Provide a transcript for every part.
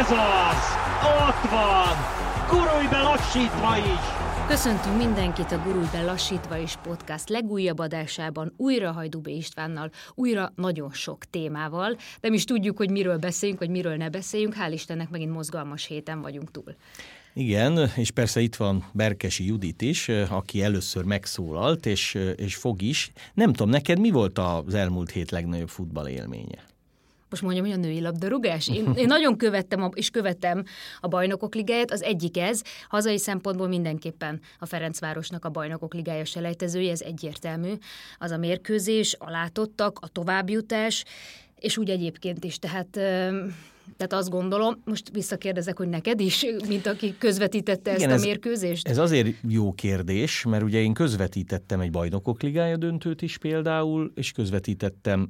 Ez az! Ott van! Gurulj be lassítva is! Köszöntünk mindenkit a Gurulj be lassítva is podcast legújabb adásában, újra Hajdubé Istvánnal, újra nagyon sok témával. Nem is tudjuk, hogy miről beszéljünk, vagy miről ne beszéljünk. Hál' Istennek megint mozgalmas héten vagyunk túl. Igen, és persze itt van Berkesi Judit is, aki először megszólalt, és, és fog is. Nem tudom, neked mi volt az elmúlt hét legnagyobb futball élménye? Most mondjam, hogy a női labdarúgás. Én, én nagyon követtem a, és követem a bajnokok ligáját, az egyik ez, hazai szempontból mindenképpen a Ferencvárosnak a bajnokok ligája selejtezője, ez egyértelmű. Az a mérkőzés, a látottak, a továbbjutás, és úgy egyébként is, tehát tehát azt gondolom, most visszakérdezek, hogy neked is, mint aki közvetítette ezt Igen, ez, a mérkőzést? Ez azért jó kérdés, mert ugye én közvetítettem egy bajnokok ligája döntőt is például, és közvetítettem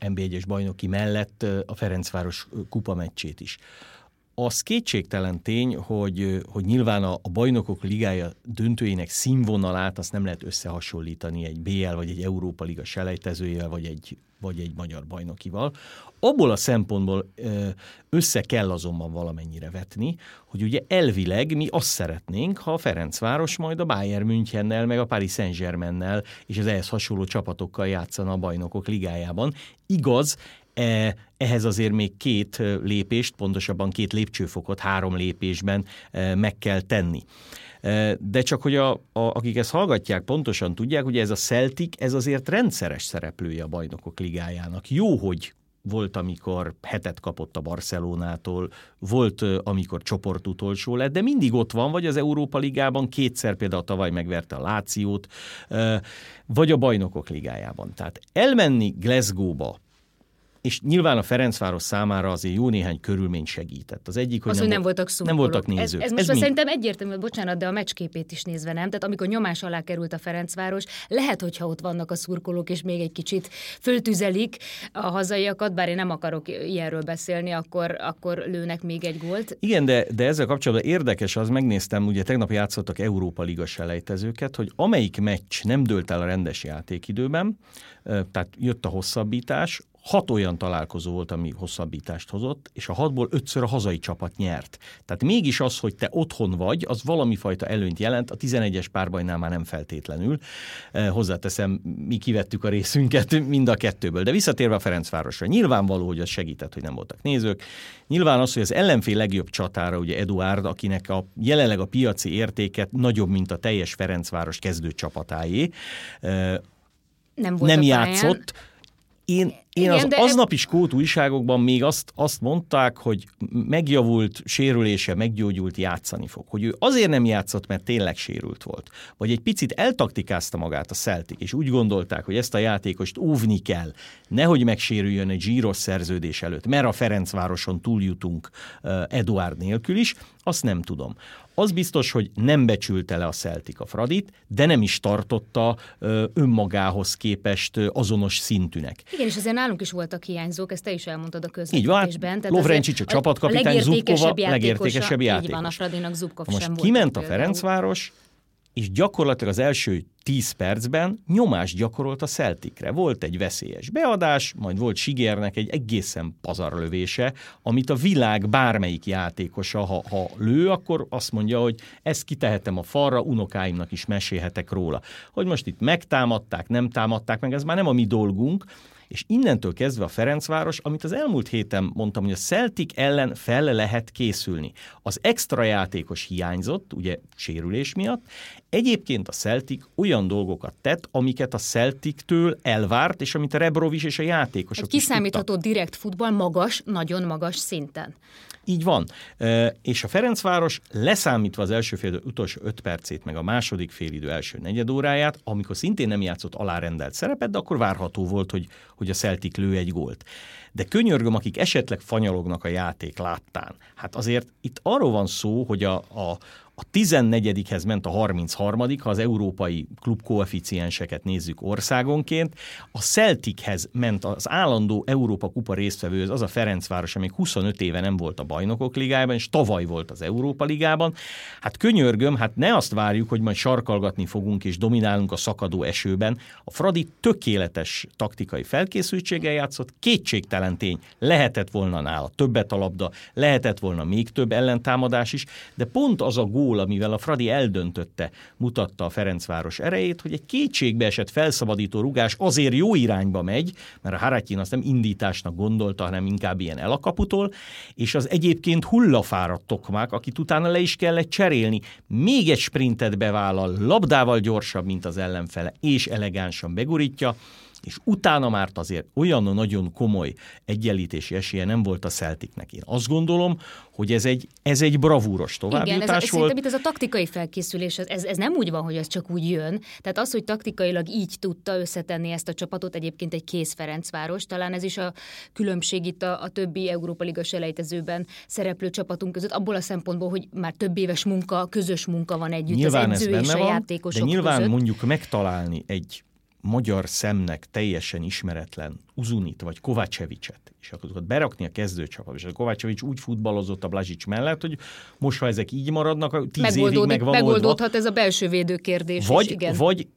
NB1-es bajnoki mellett a Ferencváros kupa meccsét is. Az kétségtelen tény, hogy, hogy nyilván a, a bajnokok ligája döntőjének színvonalát azt nem lehet összehasonlítani egy BL vagy egy Európa Liga selejtezőjével, vagy egy, vagy egy magyar bajnokival. Abból a szempontból össze kell azonban valamennyire vetni, hogy ugye elvileg mi azt szeretnénk, ha a Ferencváros majd a Bayern Münchennel, meg a Paris Saint-Germainnel és az ehhez hasonló csapatokkal játszana a bajnokok ligájában. Igaz, ehhez azért még két lépést, pontosabban két lépcsőfokot három lépésben meg kell tenni. De csak hogy a, a, akik ezt hallgatják, pontosan tudják, hogy ez a Celtic, ez azért rendszeres szereplője a bajnokok ligájának. Jó, hogy volt, amikor hetet kapott a Barcelonától, volt, amikor csoport utolsó lett, de mindig ott van, vagy az Európa Ligában, kétszer például tavaly megverte a Lációt, vagy a Bajnokok Ligájában. Tehát elmenni Glasgow-ba, és nyilván a Ferencváros számára azért jó néhány körülmény segített. Az egyik, hogy, az, nem, hogy nem voltak szurkolók. Nem voltak nézők. Ez, ez most ez szerintem egyértelmű, bocsánat, de a meccsképét is nézve nem. Tehát amikor nyomás alá került a Ferencváros, lehet, hogyha ott vannak a szurkolók, és még egy kicsit föltüzelik a hazaiakat, bár én nem akarok ilyenről beszélni, akkor, akkor lőnek még egy gólt. Igen, de, de ezzel kapcsolatban érdekes, az megnéztem, ugye tegnap játszottak Európa Liga selejtezőket, hogy amelyik meccs nem dőlt el a rendes játékidőben, tehát jött a hosszabbítás, hat olyan találkozó volt, ami hosszabbítást hozott, és a hatból ötször a hazai csapat nyert. Tehát mégis az, hogy te otthon vagy, az valami fajta előnyt jelent, a 11-es párbajnál már nem feltétlenül. Eh, hozzáteszem, mi kivettük a részünket mind a kettőből. De visszatérve a Ferencvárosra, nyilvánvaló, hogy az segített, hogy nem voltak nézők. Nyilván az, hogy az ellenfél legjobb csatára, ugye Eduard, akinek a, jelenleg a piaci értéket nagyobb, mint a teljes Ferencváros kezdő csapatáé, eh, nem, nem játszott, én, én Igen, az de... aznapi skót újságokban még azt, azt mondták, hogy megjavult, sérülése, meggyógyult, játszani fog. Hogy ő azért nem játszott, mert tényleg sérült volt. Vagy egy picit eltaktikázta magát a Celtic, és úgy gondolták, hogy ezt a játékost óvni kell, nehogy megsérüljön egy zsíros szerződés előtt, mert a Ferencvároson túljutunk uh, Eduard nélkül is, azt nem tudom. Az biztos, hogy nem becsülte le a Celtic a Fradit, de nem is tartotta ö, önmagához képest ö, azonos szintűnek. Igen, és azért nálunk is voltak hiányzók, ezt te is elmondtad a közvetítésben. Így van, Lovrencsics a csapatkapitány, Zubkova legértékesebb játékos. Így van, a Fradinak Zubkov Most sem kiment a Ferencváros, és gyakorlatilag az első 10 percben nyomást gyakorolt a Celticre. Volt egy veszélyes beadás, majd volt Sigérnek egy egészen pazarlövése, amit a világ bármelyik játékosa, ha, ha lő, akkor azt mondja, hogy ezt kitehetem a falra, unokáimnak is mesélhetek róla. Hogy most itt megtámadták, nem támadták meg, ez már nem a mi dolgunk, és innentől kezdve a Ferencváros, amit az elmúlt héten mondtam, hogy a Celtic ellen fel lehet készülni. Az extra játékos hiányzott, ugye sérülés miatt, Egyébként a Celtic olyan dolgokat tett, amiket a Celtic-től elvárt, és amit a Rebrovics és a játékosok Egy kiszámítható direkt futball magas, nagyon magas szinten. Így van. És a Ferencváros leszámítva az első fél utolsó öt percét, meg a második félidő első negyedóráját, amikor szintén nem játszott alárendelt szerepet, de akkor várható volt, hogy, hogy a Celtic lő egy gólt. De könyörgöm, akik esetleg fanyalognak a játék láttán. Hát azért itt arról van szó, hogy a, a, A 14-hez ment a 33 ha az európai klub koeficienseket nézzük országonként. A Celtichez ment az állandó Európa kupa résztvevő, az a Ferencváros, amíg 25 éve nem volt a bajnokok ligájában, és tavaly volt az Európa ligában. Hát könyörgöm, hát ne azt várjuk, hogy majd sarkalgatni fogunk és dominálunk a szakadó esőben. A Fradi tökéletes taktikai felkészültséggel játszott, kétségtelen tény, lehetett volna nála többet a labda, lehetett volna még több ellentámadás is, de pont az a gól, amivel a Fradi eldöntötte, mutatta a Ferencváros erejét, hogy egy kétségbe esett felszabadító rugás azért jó irányba megy, mert a Haratyin azt nem indításnak gondolta, hanem inkább ilyen elakaputól, és az egyébként hullafáradt tokmák, akit utána le is kellett cserélni, még egy sprintet bevállal, labdával gyorsabb, mint az ellenfele, és elegánsan begurítja, és utána már azért olyan nagyon komoly egyenlítési esélye nem volt a Celticnek. Én azt gondolom, hogy ez egy, ez egy bravúros továbbjutás Igen, ez, volt. itt ez a taktikai felkészülés, ez, ez nem úgy van, hogy ez csak úgy jön. Tehát az, hogy taktikailag így tudta összetenni ezt a csapatot, egyébként egy kész Ferencváros, talán ez is a különbség itt a, a többi Európa Liga selejtezőben szereplő csapatunk között, abból a szempontból, hogy már több éves munka, közös munka van együtt nyilván az edző ez és a van, játékosok De nyilván között. mondjuk megtalálni egy magyar szemnek teljesen ismeretlen Uzunit vagy Kovácsevicset, és akkor tudod berakni a kezdőcsapatba, és a Kovácsevics úgy futballozott a Blazsics mellett, hogy most, ha ezek így maradnak, tíz évig meg van megoldódhat oldva, ez a belső védő kérdés vagy, is, igen. vagy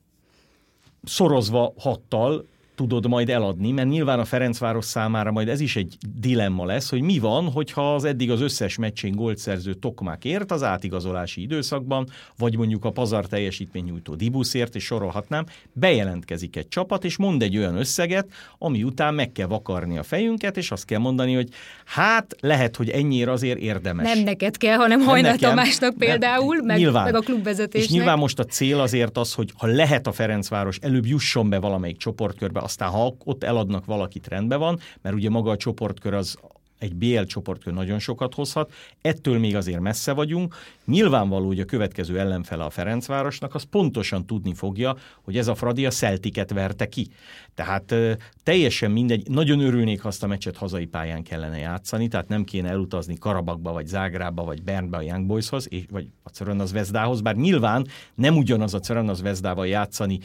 szorozva hattal tudod majd eladni, mert nyilván a Ferencváros számára majd ez is egy dilemma lesz, hogy mi van, hogyha az eddig az összes meccsén gólt szerző Tokmák ért az átigazolási időszakban, vagy mondjuk a pazar teljesítmény nyújtó Dibuszért, és sorolhatnám, bejelentkezik egy csapat, és mond egy olyan összeget, ami után meg kell vakarni a fejünket, és azt kell mondani, hogy hát lehet, hogy ennyire azért érdemes. Nem neked kell, hanem Nem nekem, Tamásnak nem, például, meg, nyilván. meg a klubvezetésnek. És nyilván most a cél azért az, hogy ha lehet a Ferencváros, előbb jusson be valamelyik csoportkörbe, aztán ha ott eladnak valakit, rendben van, mert ugye maga a csoportkör az egy BL csoportkör nagyon sokat hozhat, ettől még azért messze vagyunk. Nyilvánvaló, hogy a következő ellenfele a Ferencvárosnak, az pontosan tudni fogja, hogy ez a Fradi a Celtiket verte ki. Tehát teljesen mindegy, nagyon örülnék, ha azt a meccset hazai pályán kellene játszani, tehát nem kéne elutazni Karabakba, vagy Zágrába, vagy Bernbe a Young Boyshoz, és, vagy a Cörön Vezdához, bár nyilván nem ugyanaz a Cörön Vezdával játszani,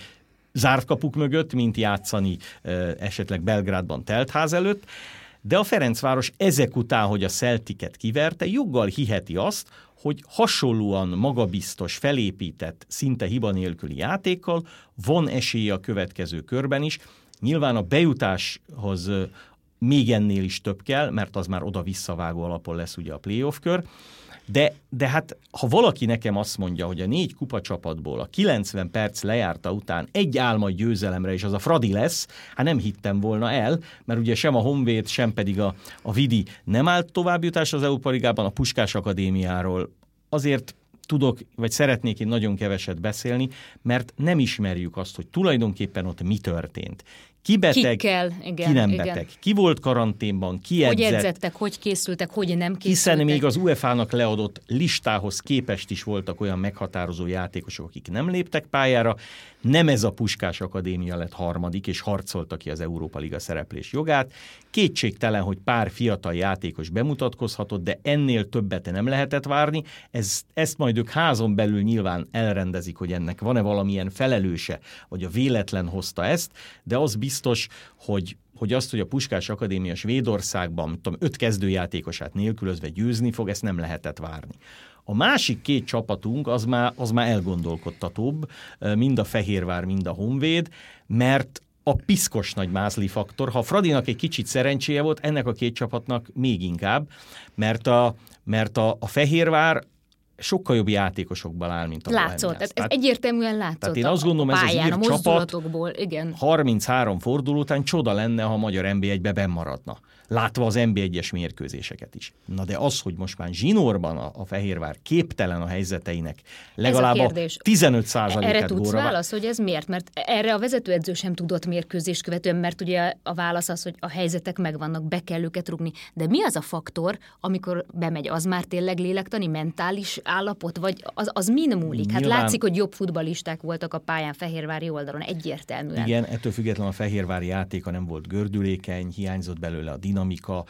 zárt kapuk mögött, mint játszani esetleg Belgrádban teltház előtt, de a Ferencváros ezek után, hogy a Celtiket kiverte, joggal hiheti azt, hogy hasonlóan magabiztos, felépített, szinte hiba nélküli játékkal van esélye a következő körben is. Nyilván a bejutáshoz még ennél is több kell, mert az már oda visszavágó alapon lesz ugye a playoff kör, de, de hát, ha valaki nekem azt mondja, hogy a négy kupa csapatból a 90 perc lejárta után egy álma győzelemre, és az a Fradi lesz, hát nem hittem volna el, mert ugye sem a Honvéd, sem pedig a, a Vidi nem állt továbbjutás az Európa Ligában, a Puskás Akadémiáról azért tudok, vagy szeretnék én nagyon keveset beszélni, mert nem ismerjük azt, hogy tulajdonképpen ott mi történt. Ki beteg, Kikkel, igen, ki nem igen. beteg, ki volt karanténban, ki Hogy edzett, edzettek, hogy készültek, hogy nem készültek. hiszen még az UEFA-nak leadott listához képest is voltak olyan meghatározó játékosok, akik nem léptek pályára. Nem ez a Puskás Akadémia lett harmadik, és harcolta ki az Európa Liga szereplés jogát. Kétségtelen, hogy pár fiatal játékos bemutatkozhatott, de ennél többet nem lehetett várni. Ez, ezt majd ők házon belül nyilván elrendezik, hogy ennek van-e valamilyen felelőse, vagy a véletlen hozta ezt, de az biztos, hogy hogy azt, hogy a Puskás Akadémia Svédországban, tudom, öt kezdőjátékosát nélkülözve győzni fog, ezt nem lehetett várni. A másik két csapatunk az már, az már elgondolkodtatóbb, mind a Fehérvár, mind a Honvéd, mert a piszkos nagy mázli faktor. Ha Fradinak egy kicsit szerencséje volt, ennek a két csapatnak még inkább, mert a, mert a, a Fehérvár sokkal jobb játékosokból áll, mint a Látszott, Bohemians. tehát ez Tehát egyértelműen látszott tehát én a- azt gondolom, a ez az pályán, ír a csapat- igen. 33 forduló után csoda lenne, ha a magyar NB1-be bemaradna. Látva az NB1-es mérkőzéseket is. Na de az, hogy most már zsinórban a, a Fehérvár képtelen a helyzeteinek legalább a kérdés. 15 Erre át tudsz góra válasz, hogy ez miért? Mert erre a vezetőedző sem tudott mérkőzést követően, mert ugye a válasz az, hogy a helyzetek megvannak, be kell őket rugni. De mi az a faktor, amikor bemegy? Az már tényleg lélektani, mentális állapot, vagy az, az min múlik? Hát Nyilván- látszik, hogy jobb futballisták voltak a pályán Fehérvári oldalon, egyértelműen. Igen, ettől függetlenül a Fehérvári játéka nem volt gördülékeny, hiányzott belőle a dinamika.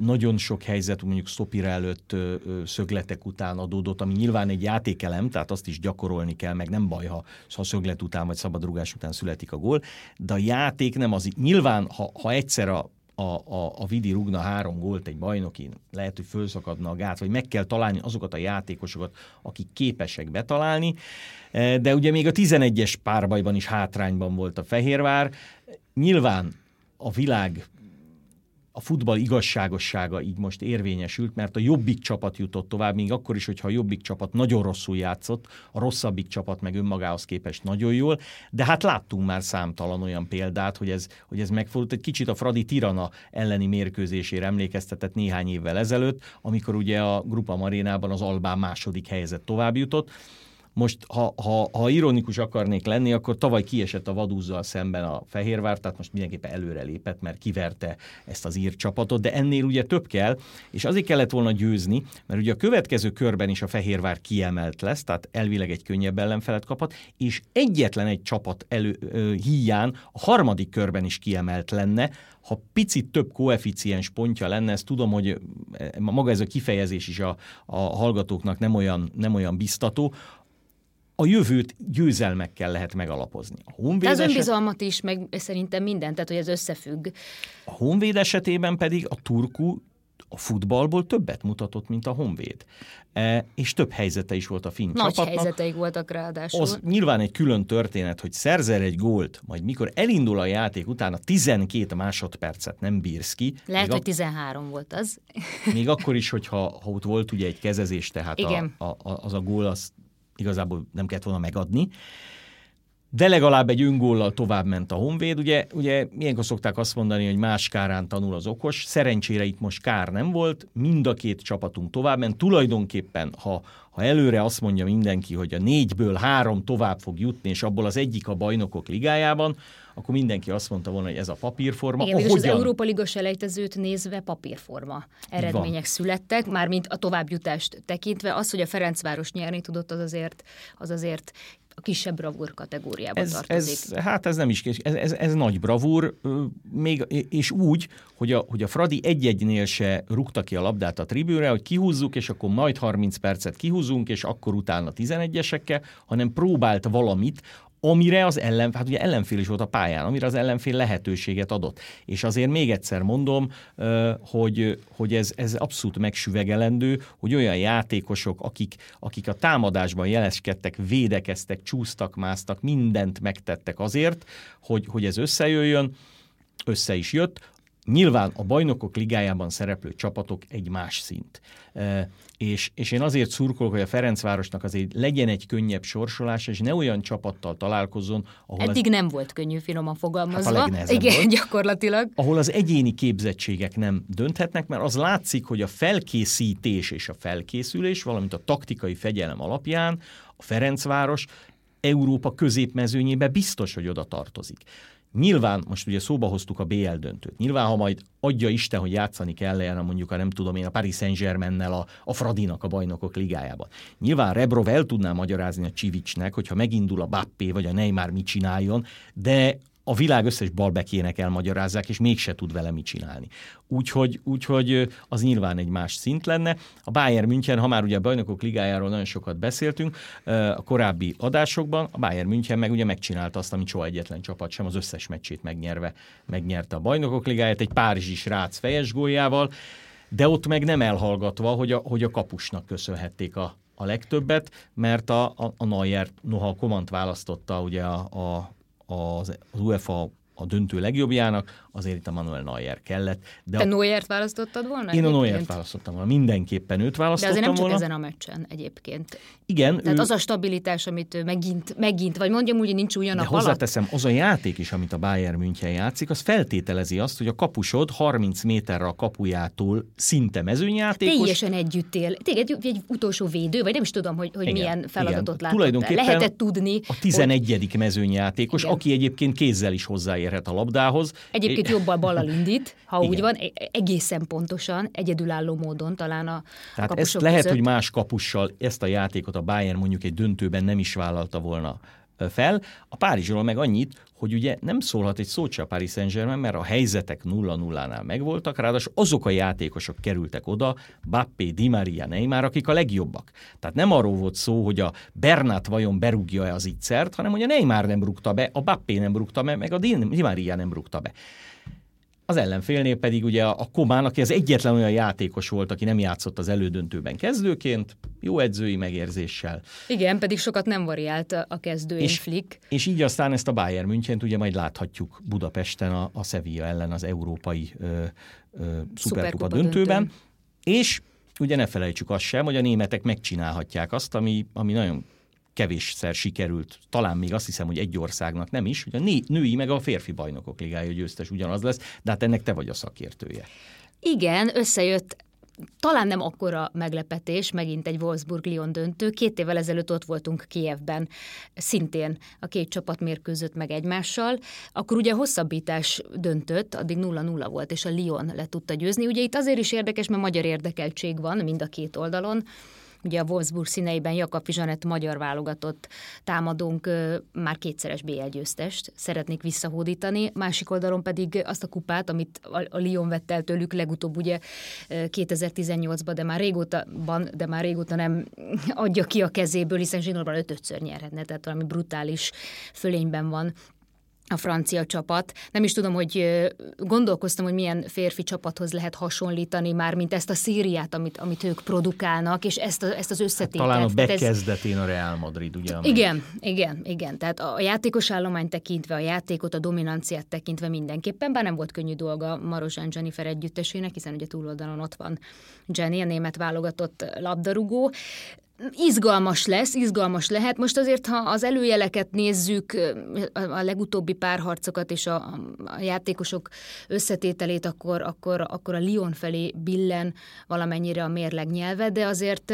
Nagyon sok helyzet, mondjuk Szopira előtt szögletek után adódott, ami nyilván egy játékelem, tehát azt is gyakorolni kell, meg nem baj, ha, ha szöglet után vagy szabadrugás után születik a gól, de a játék nem az. Nyilván, ha, ha egyszer a a, a, a Vidi rugna három gólt egy bajnokin, lehet, hogy fölszakadna a gát, vagy meg kell találni azokat a játékosokat, akik képesek betalálni, Eh, de ugye még a 11-es párbajban is hátrányban volt a Fehérvár. Nyilván a világ a futball igazságossága így most érvényesült, mert a jobbik csapat jutott tovább, még akkor is, hogyha a jobbik csapat nagyon rosszul játszott, a rosszabbik csapat meg önmagához képest nagyon jól, de hát láttunk már számtalan olyan példát, hogy ez, hogy ez megfordult. Egy kicsit a Fradi Tirana elleni mérkőzésére emlékeztetett néhány évvel ezelőtt, amikor ugye a Grupa Marénában az Albán második helyzet tovább jutott, most, ha, ha, ha ironikus akarnék lenni, akkor tavaly kiesett a vadúzzal szemben a Fehérvár, tehát most mindenképpen előre lépett, mert kiverte ezt az ír csapatot, de ennél ugye több kell, és azért kellett volna győzni, mert ugye a következő körben is a Fehérvár kiemelt lesz, tehát elvileg egy könnyebb ellenfelet kaphat, és egyetlen egy csapat elő, ö, híján a harmadik körben is kiemelt lenne, ha picit több koeficiens pontja lenne, ezt tudom, hogy maga ez a kifejezés is a, a hallgatóknak nem olyan, nem olyan biztató, a jövőt győzelmekkel lehet megalapozni. A Honvéd, az önbizalmat is, meg szerintem minden, tehát hogy ez összefügg. a Honvéd esetében pedig a Turku a futballból többet mutatott, mint a Honvéd. E, és több helyzete is volt a finn Nagy csapatnak. helyzeteik voltak ráadásul. Az nyilván egy külön történet, hogy szerzel egy gólt, majd mikor elindul a játék, utána 12 másodpercet nem bírsz ki. Lehet, hogy 13 volt az. Még akkor is, hogyha ha ott volt ugye egy kezezés, tehát Igen. a, a, az a gól, az igazából nem kellett volna megadni. De legalább egy öngóllal tovább ment a Honvéd. Ugye, ugye ilyenkor szokták azt mondani, hogy más kárán tanul az okos. Szerencsére itt most kár nem volt, mind a két csapatunk tovább ment. Tulajdonképpen, ha, ha előre azt mondja mindenki, hogy a négyből három tovább fog jutni, és abból az egyik a bajnokok ligájában, akkor mindenki azt mondta volna, hogy ez a papírforma. Igen, mégis az Ahogyan- Európa Liga selejtezőt nézve papírforma eredmények születtek, mármint a továbbjutást tekintve. Az, hogy a Ferencváros nyerni tudott, az azért, az azért a kisebb bravúr kategóriába ez, tartozik. ez, hát ez nem is, ez, ez, ez nagy bravúr, még, és úgy, hogy a, hogy a Fradi egy-egynél se rúgta ki a labdát a tribűre, hogy kihúzzuk, és akkor majd 30 percet kihúzunk, és akkor utána 11-esekkel, hanem próbált valamit, amire az ellen, hát ugye ellenfél is volt a pályán, amire az ellenfél lehetőséget adott. És azért még egyszer mondom, hogy, hogy ez, ez abszolút megsüvegelendő, hogy olyan játékosok, akik, akik a támadásban jeleskedtek, védekeztek, csúsztak, másztak, mindent megtettek azért, hogy, hogy ez összejöjjön, össze is jött. Nyilván a bajnokok ligájában szereplő csapatok egy más szint. E, és, és én azért szurkolok, hogy a Ferencvárosnak azért legyen egy könnyebb sorsolása, és ne olyan csapattal találkozzon, ahol Eddig az, nem volt könnyű finoman fogalmazva. Hát a Igen, volt. gyakorlatilag. ahol az egyéni képzettségek nem dönthetnek, mert az látszik, hogy a felkészítés és a felkészülés, valamint a taktikai fegyelem alapján a Ferencváros Európa középmezőnyébe biztos, hogy oda tartozik. Nyilván, most ugye szóba hoztuk a BL döntőt. Nyilván, ha majd adja Isten, hogy játszani kellene mondjuk a nem tudom én a Paris Saint-Germain-nel a, a Fradinak a bajnokok ligájában. Nyilván Rebrov el tudná magyarázni a Csivicsnek, hogyha megindul a Bappé vagy a Neymar mit csináljon, de a világ összes balbekének elmagyarázzák, és mégse tud vele mit csinálni. Úgyhogy, úgyhogy az nyilván egy más szint lenne. A Bayern München, ha már ugye a bajnokok ligájáról nagyon sokat beszéltünk a korábbi adásokban, a Bayern München meg ugye megcsinálta azt, amit soha egyetlen csapat sem, az összes meccsét megnyerve megnyerte a bajnokok ligáját, egy párizsi srác fejes góljával, de ott meg nem elhallgatva, hogy a, hogy a kapusnak köszönhették a, a legtöbbet, mert a, a, a Neuer, noha a Komant választotta ugye a, a, az, UEFA a döntő legjobbjának, azért itt a Manuel Neuer kellett. De Te a, Neuert választottad volna? én a Neuert választottam volna, mindenképpen őt De választottam azért nem csak volna. ezen a meccsen egyébként. Igen, Tehát ő, az a stabilitás, amit ő megint, megint vagy mondjam úgy, hogy nincs a de nap alatt. hozzáteszem, az a játék is, amit a Bayern München játszik, az feltételezi azt, hogy a kapusod 30 méterre a kapujától szinte mezőnyjátékos, Teljesen együtt él. Téged egy utolsó védő, vagy nem is tudom, hogy, hogy Igen, milyen feladatot igen. látott. Tulajdonképpen Lehetett tudni, a 11. mezőnyjátékos, Igen. aki egyébként kézzel is hozzájár hozzáérhet a labdához. Egyébként jobbal ballal indít, ha Igen. úgy van, e- egészen pontosan, egyedülálló módon talán a Tehát a ezt lehet, között. hogy más kapussal ezt a játékot a Bayern mondjuk egy döntőben nem is vállalta volna fel. A Párizsról meg annyit, hogy ugye nem szólhat egy szót se a Paris Saint-Germain, mert a helyzetek 0-0-nál megvoltak, ráadásul azok a játékosok kerültek oda, Bappé, Di Maria, Neymar, akik a legjobbak. Tehát nem arról volt szó, hogy a Bernát vajon berúgja-e az ígyszert, hanem hogy a Neymar nem rúgta be, a Bappé nem rúgta be, meg a Di Maria nem rúgta be. Az ellenfélnél pedig ugye a Komán, aki az egyetlen olyan játékos volt, aki nem játszott az elődöntőben kezdőként, jó edzői megérzéssel. Igen, pedig sokat nem variált a kezdő és, Flick. És így aztán ezt a Bayern München ugye majd láthatjuk Budapesten a, a Sevilla ellen az európai ö, ö, szuperkupa döntőben. Döntő. És ugye ne felejtsük azt sem, hogy a németek megcsinálhatják azt, ami, ami nagyon kevésszer sikerült, talán még azt hiszem, hogy egy országnak nem is, hogy a női meg a férfi bajnokok ligája győztes ugyanaz lesz, de hát ennek te vagy a szakértője. Igen, összejött talán nem akkora meglepetés, megint egy Wolfsburg-Lyon döntő. Két évvel ezelőtt ott voltunk Kievben, szintén a két csapat mérkőzött meg egymással. Akkor ugye hosszabbítás döntött, addig 0-0 volt, és a Lyon le tudta győzni. Ugye itt azért is érdekes, mert magyar érdekeltség van mind a két oldalon. Ugye a Wolfsburg színeiben Jakab Zsanett magyar válogatott támadónk már kétszeres BL győztest szeretnék visszahódítani, másik oldalon pedig azt a kupát, amit a Lyon vett el tőlük legutóbb ugye 2018-ban, de már régóta, de már régóta nem adja ki a kezéből, hiszen zsinórban ötötször nyerhetne, tehát valami brutális fölényben van a francia csapat. Nem is tudom, hogy gondolkoztam, hogy milyen férfi csapathoz lehet hasonlítani már, mint ezt a Szíriát, amit, amit ők produkálnak, és ezt, a, ezt az összetételt. Talán a bekezdetén a Real Madrid, ugye? Amely... Igen, igen, igen. Tehát a játékos állomány tekintve, a játékot, a dominanciát tekintve mindenképpen, bár nem volt könnyű dolga Marozsán Jennifer együttesének, hiszen ugye túloldalon ott van Jenny, a német válogatott labdarúgó izgalmas lesz, izgalmas lehet. Most azért, ha az előjeleket nézzük, a legutóbbi párharcokat és a, a játékosok összetételét, akkor, akkor, akkor a Lyon felé billen valamennyire a mérleg nyelve, de azért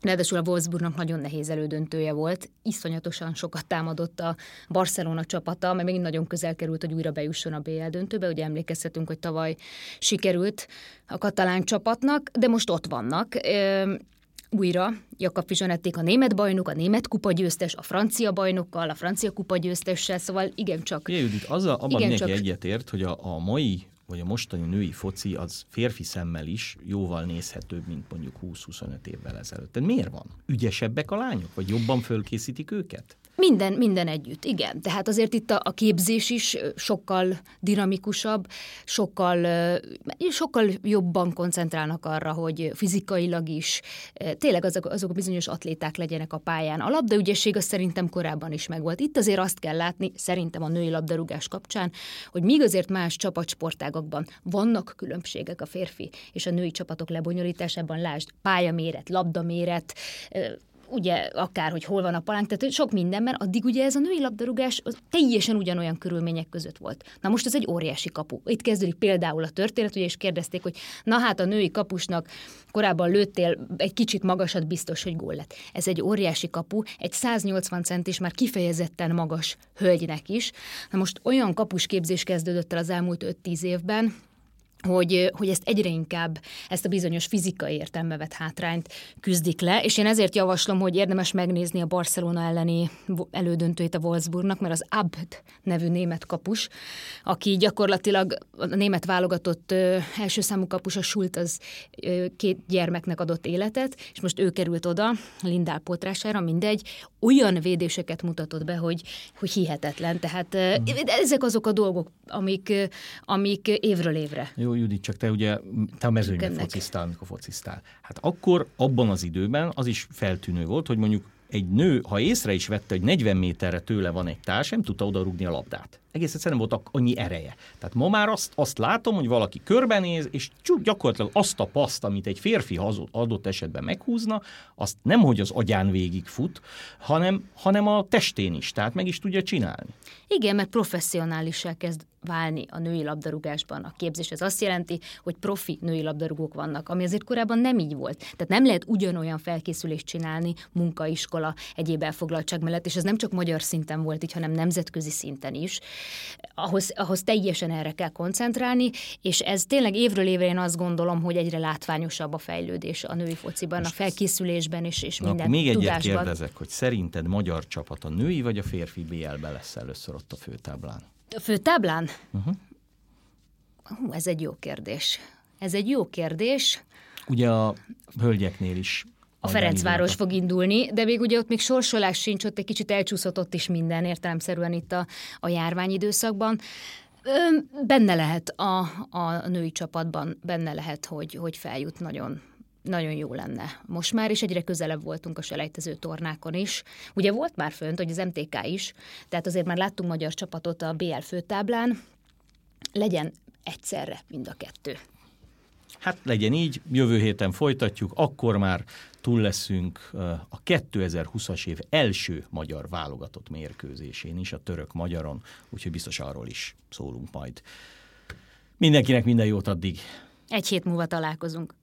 Ráadásul a Wolfsburgnak nagyon nehéz elődöntője volt, iszonyatosan sokat támadott a Barcelona csapata, mert még nagyon közel került, hogy újra bejusson a BL döntőbe. Ugye emlékezhetünk, hogy tavaly sikerült a katalán csapatnak, de most ott vannak újra Jakab Fizsanették a német bajnok, a német kupa győztes, a francia bajnokkal, a francia kupa győztessel, szóval igencsak. Igen, Judit, az a, abban mindenki egyetért, hogy a, a mai vagy a mostani női foci az férfi szemmel is jóval nézhetőbb, mint mondjuk 20-25 évvel ezelőtt. Tehát miért van? Ügyesebbek a lányok? Vagy jobban fölkészítik őket? Minden, minden együtt, igen. Tehát azért itt a, a képzés is sokkal dinamikusabb, sokkal, sokkal jobban koncentrálnak arra, hogy fizikailag is tényleg azok, azok bizonyos atléták legyenek a pályán. A labdaügyesség az szerintem korábban is megvolt. Itt azért azt kell látni, szerintem a női labdarúgás kapcsán, hogy míg azért más csapatsportágokban vannak különbségek a férfi és a női csapatok lebonyolításában, lásd pályaméret, labdaméret, ugye akár, hogy hol van a palánk, tehát sok minden, mert addig ugye ez a női labdarúgás az teljesen ugyanolyan körülmények között volt. Na most ez egy óriási kapu. Itt kezdődik például a történet, ugye, és kérdezték, hogy na hát a női kapusnak korábban lőttél egy kicsit magasat, biztos, hogy gól lett. Ez egy óriási kapu, egy 180 centis, már kifejezetten magas hölgynek is. Na most olyan kapusképzés kezdődött el az elmúlt 5-10 évben, hogy, hogy ezt egyre inkább, ezt a bizonyos fizikai értelme vett hátrányt küzdik le, és én ezért javaslom, hogy érdemes megnézni a Barcelona elleni elődöntőit a Wolfsburgnak, mert az Abd nevű német kapus, aki gyakorlatilag a német válogatott ö, első számú kapus, a Schult, az ö, két gyermeknek adott életet, és most ő került oda, Lindál potrására, mindegy, olyan védéseket mutatott be, hogy, hogy hihetetlen. Tehát ö, mhm. ezek azok a dolgok, amik, amik évről évre jó, Judit, csak te ugye, te a mezőnyben focisztál, amikor focisztál. Hát akkor, abban az időben az is feltűnő volt, hogy mondjuk egy nő, ha észre is vette, hogy 40 méterre tőle van egy társ, nem tudta odarugni a labdát. Egész egyszerűen volt annyi ereje. Tehát ma már azt, azt látom, hogy valaki körbenéz, és csak gyakorlatilag azt a paszt, amit egy férfi adott esetben meghúzna, azt nem, hogy az agyán végig fut, hanem, hanem a testén is, tehát meg is tudja csinálni. Igen, mert professzionálissá kezd válni a női labdarúgásban. A képzés ez azt jelenti, hogy profi női labdarúgók vannak, ami azért korábban nem így volt. Tehát nem lehet ugyanolyan felkészülést csinálni munkaiskola, egyéb elfoglaltság mellett, és ez nem csak magyar szinten volt így, hanem nemzetközi szinten is. Ahhoz, ahhoz teljesen erre kell koncentrálni, és ez tényleg évről évre én azt gondolom, hogy egyre látványosabb a fejlődés a női fociban, Most a felkészülésben is, és Na, minden még egyet tudásban. kérdezek, hogy szerinted magyar csapat a női vagy a férfi BL-be lesz először ott a főtáblán? A főtáblán? Uh-huh. Hú, ez egy jó kérdés. Ez egy jó kérdés. Ugye a hölgyeknél is a Ferencváros fog indulni, de még ugye ott még sorsolás sincs, ott egy kicsit elcsúszott ott is minden értelemszerűen itt a, a járványidőszakban. Benne lehet a, a női csapatban, benne lehet, hogy, hogy feljut nagyon, nagyon jó lenne. Most már is egyre közelebb voltunk a selejtező tornákon is. Ugye volt már fönt, hogy az MTK is, tehát azért már láttunk magyar csapatot a BL főtáblán. Legyen egyszerre mind a kettő. Hát legyen így, jövő héten folytatjuk, akkor már túl leszünk a 2020-as év első magyar válogatott mérkőzésén is, a török-magyaron, úgyhogy biztos arról is szólunk majd. Mindenkinek minden jót addig. Egy hét múlva találkozunk.